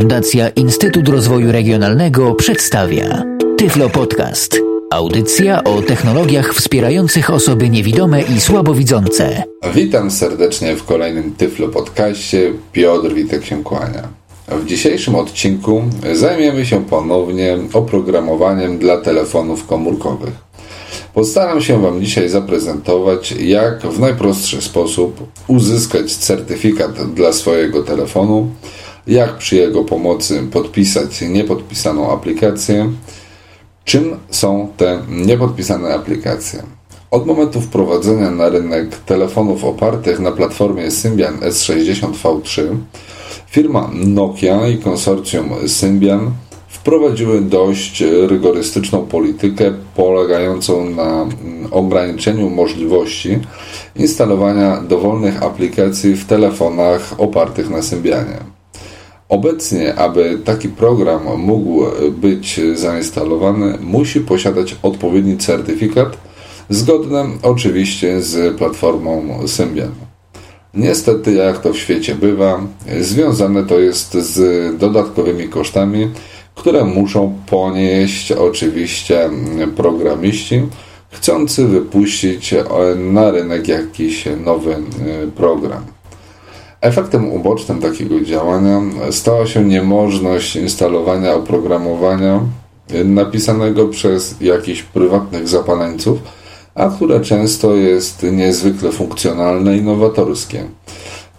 Fundacja Instytut Rozwoju Regionalnego przedstawia Tyflo Podcast. Audycja o technologiach wspierających osoby niewidome i słabowidzące. Witam serdecznie w kolejnym Tyflo Podcaście. Piotr Witek się kłania. W dzisiejszym odcinku zajmiemy się ponownie oprogramowaniem dla telefonów komórkowych. Postaram się Wam dzisiaj zaprezentować, jak w najprostszy sposób uzyskać certyfikat dla swojego telefonu, jak przy jego pomocy podpisać niepodpisaną aplikację, czym są te niepodpisane aplikacje. Od momentu wprowadzenia na rynek telefonów opartych na platformie Symbian S60 V3 firma Nokia i konsorcjum Symbian wprowadziły dość rygorystyczną politykę polegającą na ograniczeniu możliwości instalowania dowolnych aplikacji w telefonach opartych na Symbianie. Obecnie, aby taki program mógł być zainstalowany, musi posiadać odpowiedni certyfikat, zgodny oczywiście z platformą Symbian. Niestety, jak to w świecie bywa, związane to jest z dodatkowymi kosztami, które muszą ponieść oczywiście programiści chcący wypuścić na rynek jakiś nowy program. Efektem ubocznym takiego działania stała się niemożność instalowania oprogramowania napisanego przez jakichś prywatnych zapaleńców, a które często jest niezwykle funkcjonalne i nowatorskie.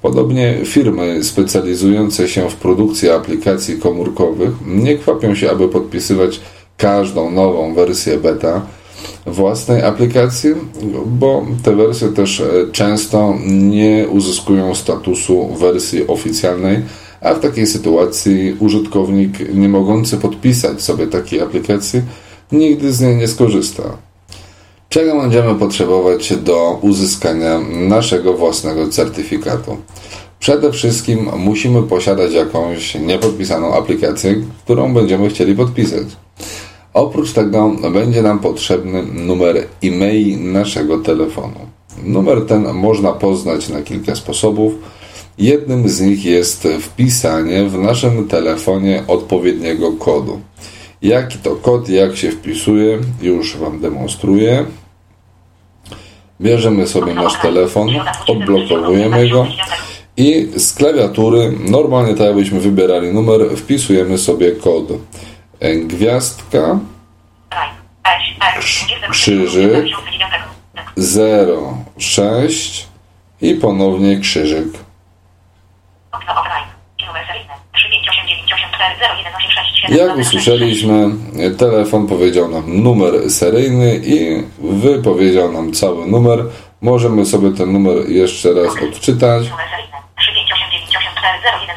Podobnie firmy specjalizujące się w produkcji aplikacji komórkowych nie kwapią się, aby podpisywać każdą nową wersję beta własnej aplikacji, bo te wersje też e, często nie uzyskują statusu wersji oficjalnej, a w takiej sytuacji użytkownik nie mogący podpisać sobie takiej aplikacji nigdy z niej nie skorzysta. Czego będziemy potrzebować do uzyskania naszego własnego certyfikatu? Przede wszystkim musimy posiadać jakąś niepodpisaną aplikację, którą będziemy chcieli podpisać. Oprócz tego będzie nam potrzebny numer e-mail naszego telefonu. Numer ten można poznać na kilka sposobów. Jednym z nich jest wpisanie w naszym telefonie odpowiedniego kodu. Jaki to kod, jak się wpisuje, już Wam demonstruję. Bierzemy sobie nasz telefon, odblokowujemy go i z klawiatury, normalnie tak jakbyśmy wybierali numer, wpisujemy sobie kod gwiazdka, krzyżyk, 06 i ponownie krzyżyk. Jak usłyszeliśmy, telefon powiedział nam numer seryjny i wypowiedział nam cały numer. Możemy sobie ten numer jeszcze raz odczytać.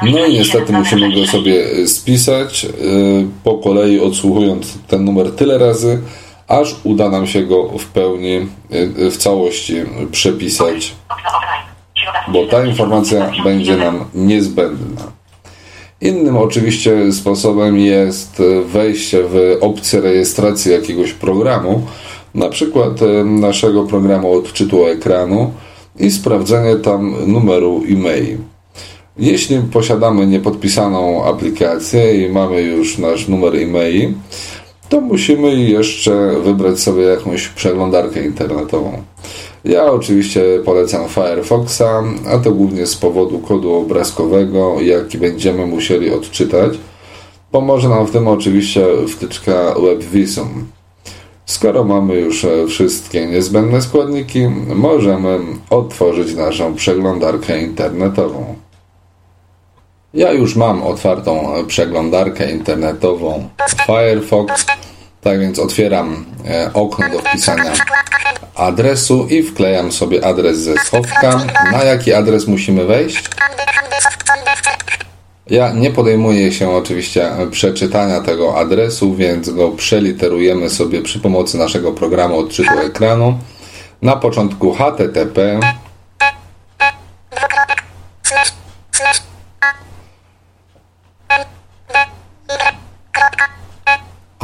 No i niestety musimy go sobie spisać, po kolei odsłuchując ten numer tyle razy, aż uda nam się go w pełni, w całości przepisać, bo ta informacja będzie nam niezbędna. Innym oczywiście sposobem jest wejście w opcję rejestracji jakiegoś programu, na przykład naszego programu odczytu ekranu i sprawdzenie tam numeru e-mail. Jeśli posiadamy niepodpisaną aplikację i mamy już nasz numer e-mail, to musimy jeszcze wybrać sobie jakąś przeglądarkę internetową. Ja oczywiście polecam Firefoxa, a to głównie z powodu kodu obrazkowego, jaki będziemy musieli odczytać. Pomoże nam w tym oczywiście wtyczka WebVisum. Skoro mamy już wszystkie niezbędne składniki, możemy otworzyć naszą przeglądarkę internetową. Ja już mam otwartą przeglądarkę internetową Firefox, tak więc otwieram e, okno do wpisania adresu i wklejam sobie adres ze schowka. Na jaki adres musimy wejść? Ja nie podejmuję się oczywiście przeczytania tego adresu, więc go przeliterujemy sobie przy pomocy naszego programu odczytu ekranu. Na początku http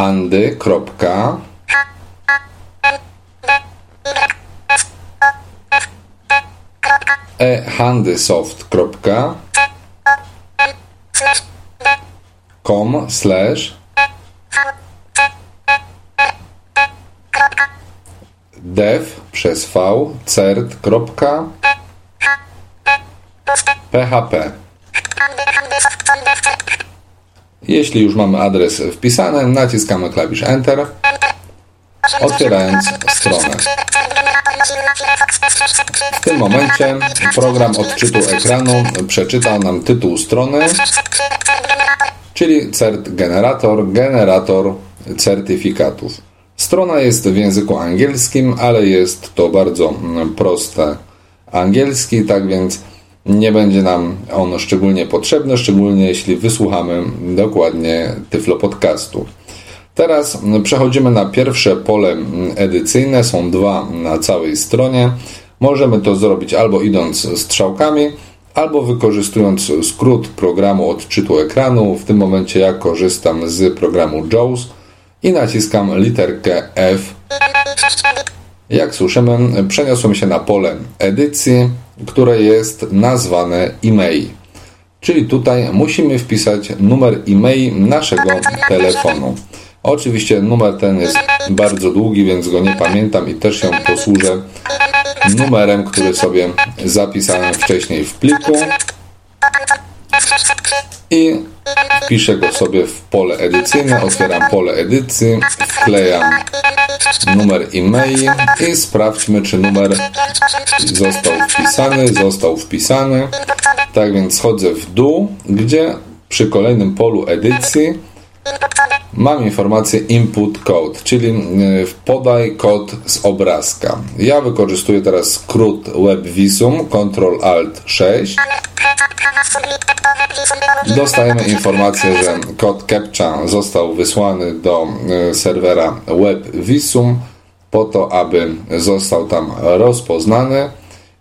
andy. ehandysoft. com slash dev przez v cert. php. Jeśli już mamy adres wpisany, naciskamy klawisz Enter, otwierając stronę. W tym momencie program odczytu ekranu przeczyta nam tytuł strony, czyli cert generator, generator certyfikatów. Strona jest w języku angielskim, ale jest to bardzo proste angielski, tak więc nie będzie nam on szczególnie potrzebny, szczególnie jeśli wysłuchamy dokładnie Tyflo Podcastu. Teraz przechodzimy na pierwsze pole edycyjne, są dwa na całej stronie. Możemy to zrobić albo idąc strzałkami, albo wykorzystując skrót programu odczytu ekranu. W tym momencie ja korzystam z programu JAWS i naciskam literkę F. Jak słyszymy, przeniosłem się na pole edycji, które jest nazwane e-mail. Czyli tutaj musimy wpisać numer e-mail naszego telefonu. Oczywiście numer ten jest bardzo długi, więc go nie pamiętam i też się posłużę numerem, który sobie zapisałem wcześniej w pliku i wpiszę go sobie w pole edycyjne, otwieram pole edycji, wklejam numer e-mail i sprawdźmy, czy numer został wpisany, został wpisany. Tak więc schodzę w dół, gdzie przy kolejnym polu edycji Mam informację input code, czyli e, podaj kod z obrazka. Ja wykorzystuję teraz skrót WebVisum Ctrl Alt 6. Dostajemy informację, że kod CAPTCHA został wysłany do e, serwera WebVisum po to, aby został tam rozpoznany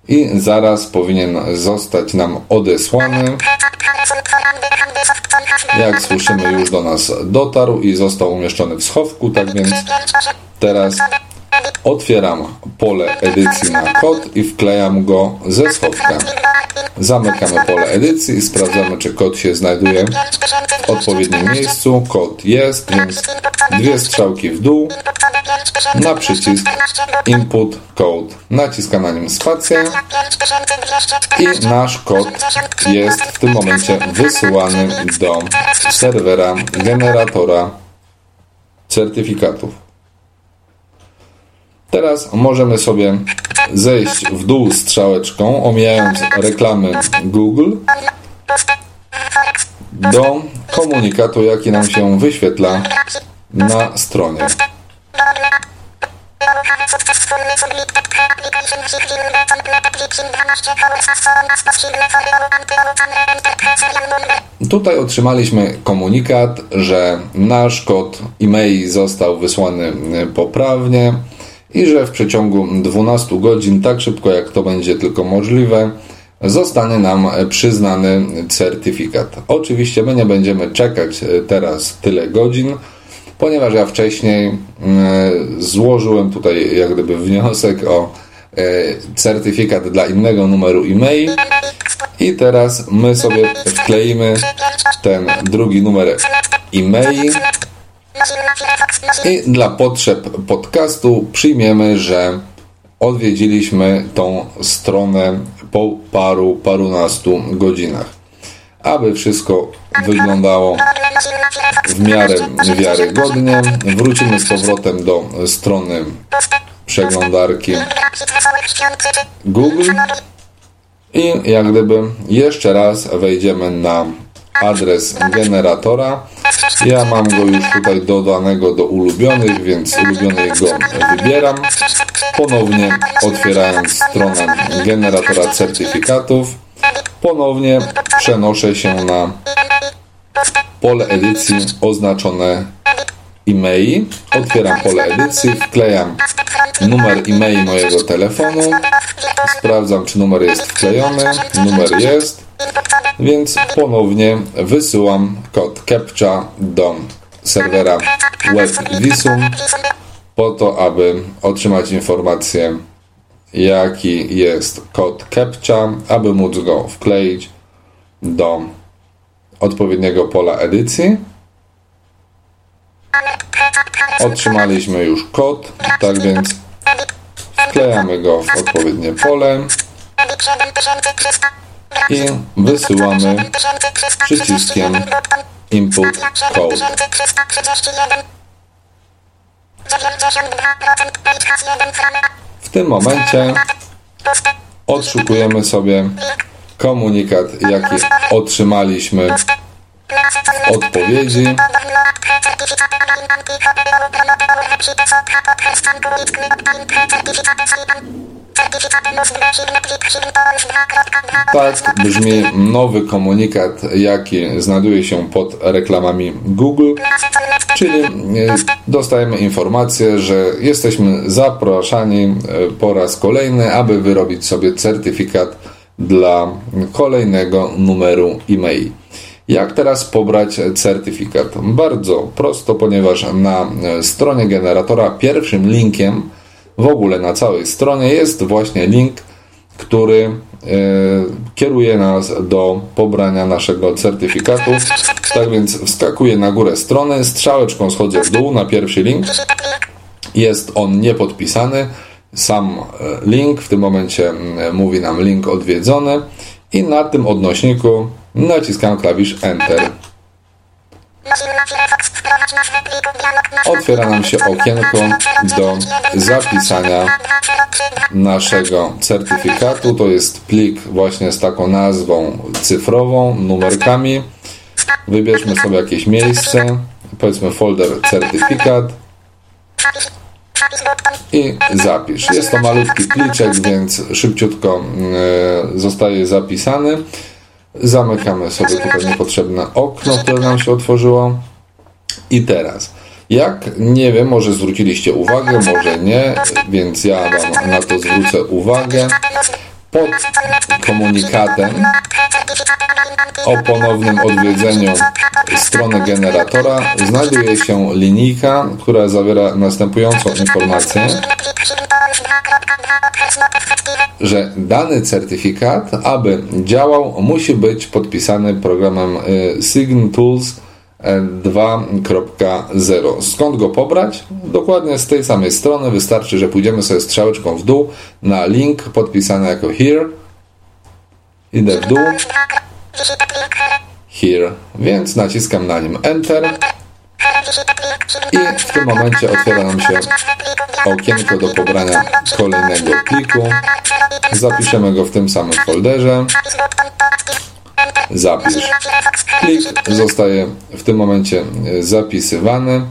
i zaraz powinien zostać nam odesłany. Jak słyszymy, już do nas dotarł i został umieszczony w schowku, tak więc teraz otwieram pole edycji na kod i wklejam go ze schowka. Zamykamy pole edycji i sprawdzamy, czy kod się znajduje w odpowiednim miejscu. Kod jest, więc dwie strzałki w dół na przycisk Input Code. Naciskam na nim spację i nasz kod jest w tym momencie wysyłany do serwera generatora certyfikatów. Teraz możemy sobie zejść w dół strzałeczką, omijając reklamy Google do komunikatu, jaki nam się wyświetla na stronie. Tutaj otrzymaliśmy komunikat, że nasz kod e-mail został wysłany poprawnie i że w przeciągu 12 godzin, tak szybko jak to będzie tylko możliwe, zostanie nam przyznany certyfikat. Oczywiście my nie będziemy czekać teraz tyle godzin, ponieważ ja wcześniej e, złożyłem tutaj jak gdyby wniosek o e, certyfikat dla innego numeru e-mail i teraz my sobie wkleimy ten drugi numer e-mail i dla potrzeb podcastu przyjmiemy, że odwiedziliśmy tą stronę po paru, parunastu godzinach. Aby wszystko wyglądało w miarę wiarygodnie, wrócimy z powrotem do strony przeglądarki Google i jak gdyby jeszcze raz wejdziemy na adres generatora. Ja mam go już tutaj dodanego do ulubionych, więc ulubiony go wybieram. Ponownie otwierając stronę generatora certyfikatów, ponownie przenoszę się na pole edycji oznaczone e-mail. Otwieram pole edycji, wklejam numer e-mail mojego telefonu, sprawdzam czy numer jest wklejony, numer jest, więc ponownie wysyłam kod CAPTCHA do serwera WebVisum po to, aby otrzymać informację jaki jest kod CAPTCHA, aby móc go wkleić do odpowiedniego pola edycji. Otrzymaliśmy już kod, tak więc wklejamy go w odpowiednie pole i wysyłamy przyciskiem Input Code. W tym momencie odszukujemy sobie komunikat, jaki otrzymaliśmy odpowiedzi. Tak brzmi nowy komunikat, jaki znajduje się pod reklamami Google, czyli e, dostajemy informację, że jesteśmy zapraszani e, po raz kolejny, aby wyrobić sobie certyfikat dla kolejnego numeru e-mail. Jak teraz pobrać certyfikat? Bardzo prosto, ponieważ na stronie generatora pierwszym linkiem w ogóle na całej stronie jest właśnie link, który e, kieruje nas do pobrania naszego certyfikatu. Tak więc wskakuję na górę strony, strzałeczką schodzę w dół na pierwszy link. Jest on niepodpisany. Sam e, link w tym momencie mówi nam link odwiedzony i na tym odnośniku naciskam klawisz Enter. Otwiera nam się okienko do zapisania naszego certyfikatu. To jest plik właśnie z taką nazwą cyfrową, numerkami. Wybierzmy sobie jakieś miejsce, powiedzmy folder certyfikat i zapisz. Jest to malutki pliczek, więc szybciutko e, zostaje zapisany. Zamykamy sobie tutaj niepotrzebne okno, które nam się otworzyło. I teraz, jak nie wiem, może zwróciliście uwagę, może nie, więc ja Wam na to zwrócę uwagę. Pod komunikatem o ponownym odwiedzeniu strony generatora znajduje się linijka, która zawiera następującą informację, że dany certyfikat, aby działał, musi być podpisany programem y, Sign Tools 2.0. Skąd go pobrać? Dokładnie z tej samej strony. Wystarczy, że pójdziemy sobie strzałeczką w dół na link podpisany jako here. Idę w dół. Here. Więc naciskam na nim Enter. I w tym momencie otwiera nam się okienko do pobrania kolejnego pliku. Zapiszemy go w tym samym folderze. Zapisz. Plik zostaje w tym momencie zapisywany.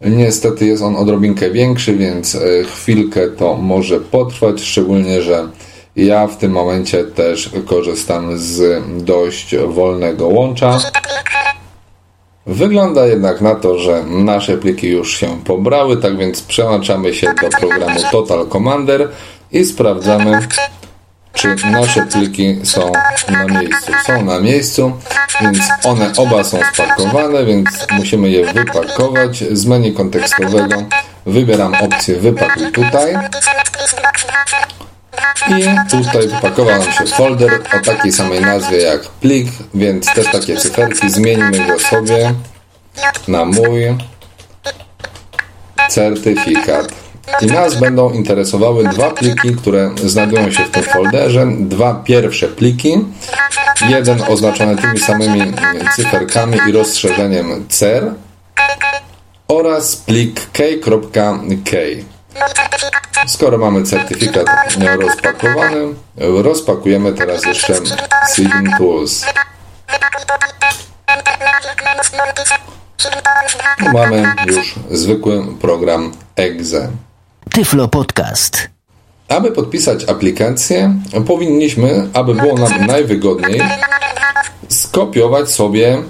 Niestety jest on odrobinkę większy, więc e, chwilkę to może potrwać, szczególnie, że ja w tym momencie też korzystam z dość wolnego łącza. Wygląda jednak na to, że nasze pliki już się pobrały, tak więc przełączamy się do programu Total Commander i sprawdzamy, czy nasze pliki są na miejscu. Są na miejscu, więc one oba są spakowane, więc musimy je wypakować. Z menu kontekstowego wybieram opcję wypakuj tutaj. I tutaj wypakował nam się folder o takiej samej nazwie jak plik, więc też takie cyferki. Zmieńmy go sobie na mój certyfikat. I nas będą interesowały dwa pliki, które znajdują się w tym folderze. Dwa pierwsze pliki. Jeden oznaczony tymi samymi cyferkami i rozszerzeniem CER oraz plik k.k. Skoro mamy certyfikat rozpakowany, rozpakujemy teraz jeszcze Sign Tools. Mamy już zwykły program EXE. Tyflo Podcast. Aby podpisać aplikację, powinniśmy, aby było nam najwygodniej, skopiować sobie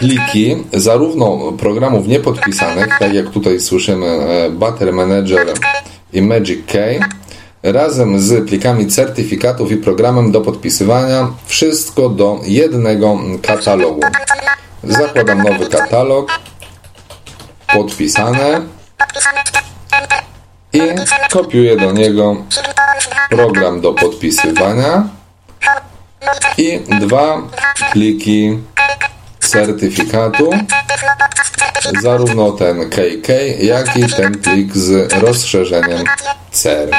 pliki zarówno programów niepodpisanych, tak jak tutaj słyszymy e, Butter Manager i Magic Key, razem z plikami certyfikatów i programem do podpisywania, wszystko do jednego katalogu. Zakładam nowy katalog, podpisane i kopiuję do niego program do podpisywania i dwa pliki certyfikatu zarówno ten KK, jak i ten plik z rozszerzeniem CER.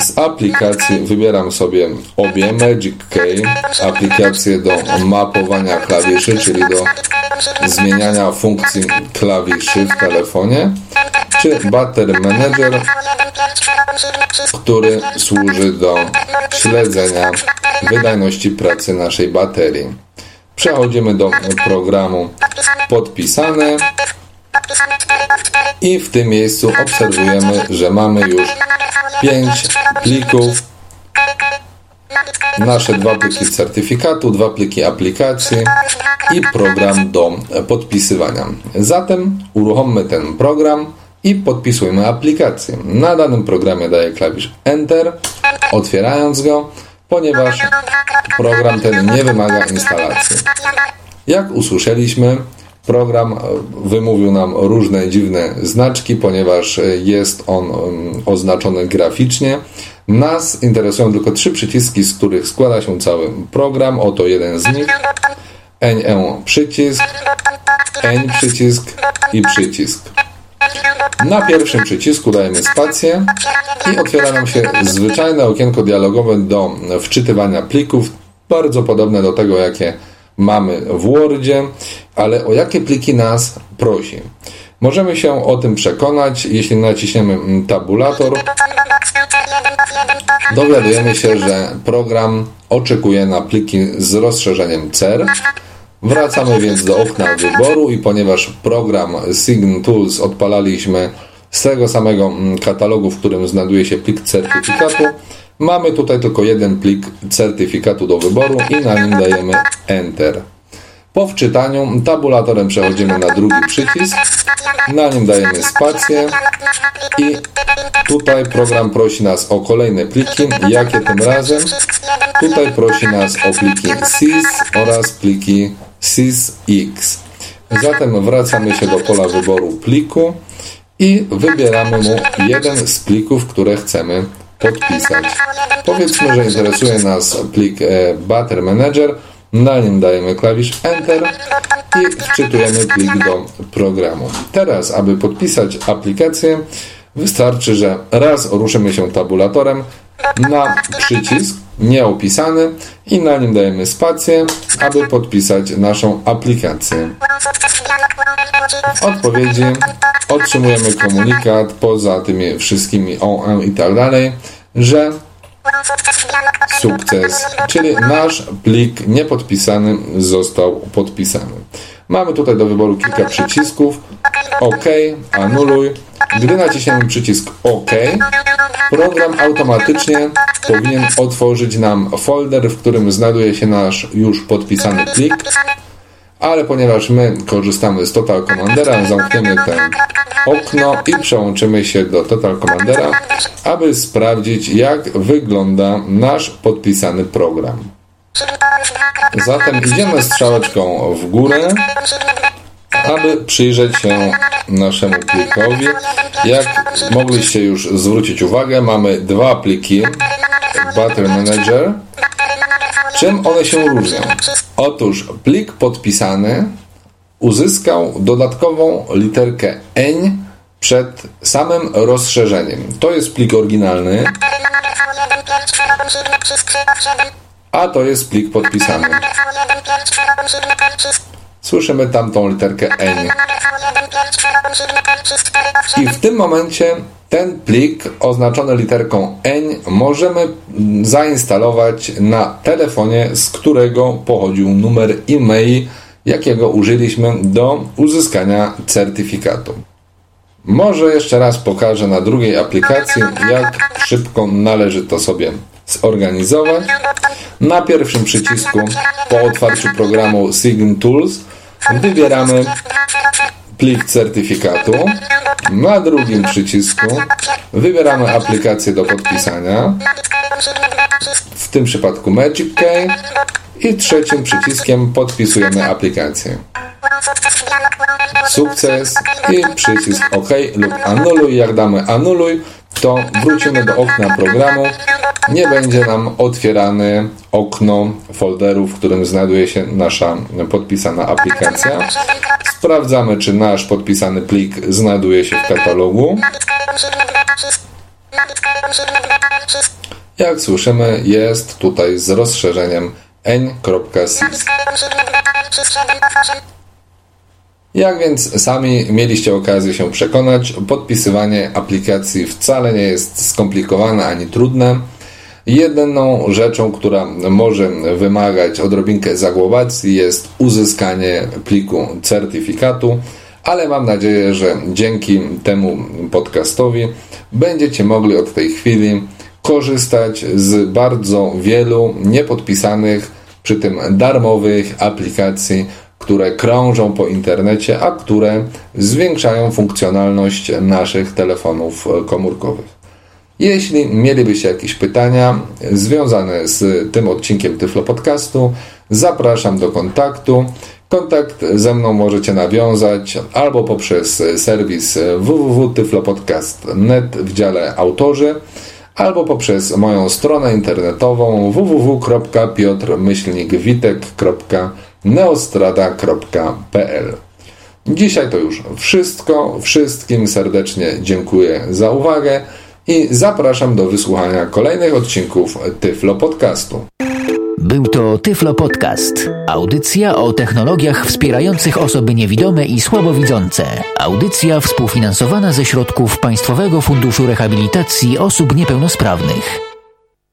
Z aplikacji wybieram sobie obie Magic Key, aplikację do mapowania klawiszy, czyli do zmieniania funkcji klawiszy w telefonie, czy Battery Manager, który służy do śledzenia wydajności pracy naszej baterii. Przechodzimy do programu podpisane i w tym miejscu obserwujemy, że mamy już 5 plików, nasze dwa pliki certyfikatu, dwa pliki aplikacji i program do podpisywania. Zatem uruchommy ten program i podpisujmy aplikację. Na danym programie daję klawisz Enter, otwierając go, ponieważ program ten nie wymaga instalacji. Jak usłyszeliśmy, program e, wymówił nam różne dziwne znaczki, ponieważ e, jest on oznaczony graficznie. Nas interesują tylko trzy przyciski, z których składa się cały program. Oto jeden z nich. NE przycisk, N przycisk i przycisk. Na pierwszym przycisku dajemy spację i otwiera nam się zwyczajne okienko dialogowe do wczytywania plików, bardzo podobne do tego, jakie mamy w Wordzie, ale o jakie pliki nas prosi. Możemy się o tym przekonać, jeśli naciśniemy tabulator. Dowiadujemy się, że program oczekuje na pliki z rozszerzeniem CER. Wracamy więc do okna wyboru i ponieważ program Sign Tools odpalaliśmy z tego samego katalogu, w którym znajduje się plik certyfikatu, Mamy tutaj tylko jeden plik certyfikatu do wyboru i na nim dajemy Enter. Po wczytaniu tabulatorem przechodzimy na drugi przycisk, na nim dajemy spację i tutaj program prosi nas o kolejne pliki. Jakie tym razem? Tutaj prosi nas o pliki sys oraz pliki sysx. Zatem wracamy się do pola wyboru pliku i wybieramy mu jeden z plików, które chcemy podpisać. Powiedzmy, że interesuje nas plik e, Butter Manager. Na nim dajemy klawisz Enter i wczytujemy plik do programu. Teraz, aby podpisać aplikację, wystarczy, że raz ruszymy się tabulatorem na przycisk nieopisany i na nim dajemy spację, aby podpisać naszą aplikację. Odpowiedzi otrzymujemy komunikat poza tymi wszystkimi OM i tak dalej, że sukces, czyli nasz plik niepodpisany został podpisany. Mamy tutaj do wyboru kilka przycisków. OK, anuluj. Gdy naciśniemy przycisk OK, program automatycznie powinien otworzyć nam folder, w którym znajduje się nasz już podpisany plik. Ale ponieważ my korzystamy z Total Commandera, zamkniemy ten okno i przełączymy się do Total Commandera, aby sprawdzić jak wygląda nasz podpisany program. Zatem idziemy strzałeczką w górę, aby przyjrzeć się naszemu plikowi. Jak mogliście już zwrócić uwagę, mamy dwa pliki Battle Manager Czym one się różnią? Otóż plik podpisany uzyskał dodatkową literkę N przed samym rozszerzeniem. To jest plik oryginalny, a to jest plik podpisany. Słyszymy tam tą literkę N. I w tym momencie ten plik oznaczony literką N możemy zainstalować na telefonie, z którego pochodził numer e-mail, jakiego użyliśmy do uzyskania certyfikatu. Może jeszcze raz pokażę na drugiej aplikacji, jak szybko należy to sobie zorganizować. Na pierwszym przycisku po otwarciu programu Sign Tools wybieramy plik certyfikatu. Na drugim przycisku wybieramy aplikację do podpisania, w tym przypadku Magic Key i trzecim przyciskiem podpisujemy aplikację. Sukces i przycisk OK lub anuluj. Jak damy anuluj, to wrócimy do okna programu. Nie będzie nam otwierane okno folderu, w którym znajduje się nasza podpisana aplikacja Sprawdzamy, czy nasz podpisany plik znajduje się w katalogu. Jak słyszymy, jest tutaj z rozszerzeniem n.sys. Jak więc sami mieliście okazję się przekonać, podpisywanie aplikacji wcale nie jest skomplikowane ani trudne. Jedyną rzeczą, która może wymagać odrobinkę zagłobacji jest uzyskanie pliku certyfikatu, ale mam nadzieję, że dzięki temu podcastowi będziecie mogli od tej chwili korzystać z bardzo wielu niepodpisanych, przy tym darmowych aplikacji, które krążą po internecie, a które zwiększają funkcjonalność naszych telefonów komórkowych. Jeśli mielibyście jakieś pytania związane z tym odcinkiem Tyflo Podcastu, zapraszam do kontaktu. Kontakt ze mną możecie nawiązać albo poprzez serwis www.tyflopodcast.net w dziale autorzy, albo poprzez moją stronę internetową www.piotrmyślnikwitek.neostrada.pl Dzisiaj to już wszystko. Wszystkim serdecznie dziękuję za uwagę i zapraszam do wysłuchania kolejnych odcinków Tyflo Podcastu. Był to Tyflo Podcast. Audycja o technologiach wspierających osoby niewidome i słabowidzące. Audycja współfinansowana ze środków Państwowego Funduszu Rehabilitacji Osób Niepełnosprawnych.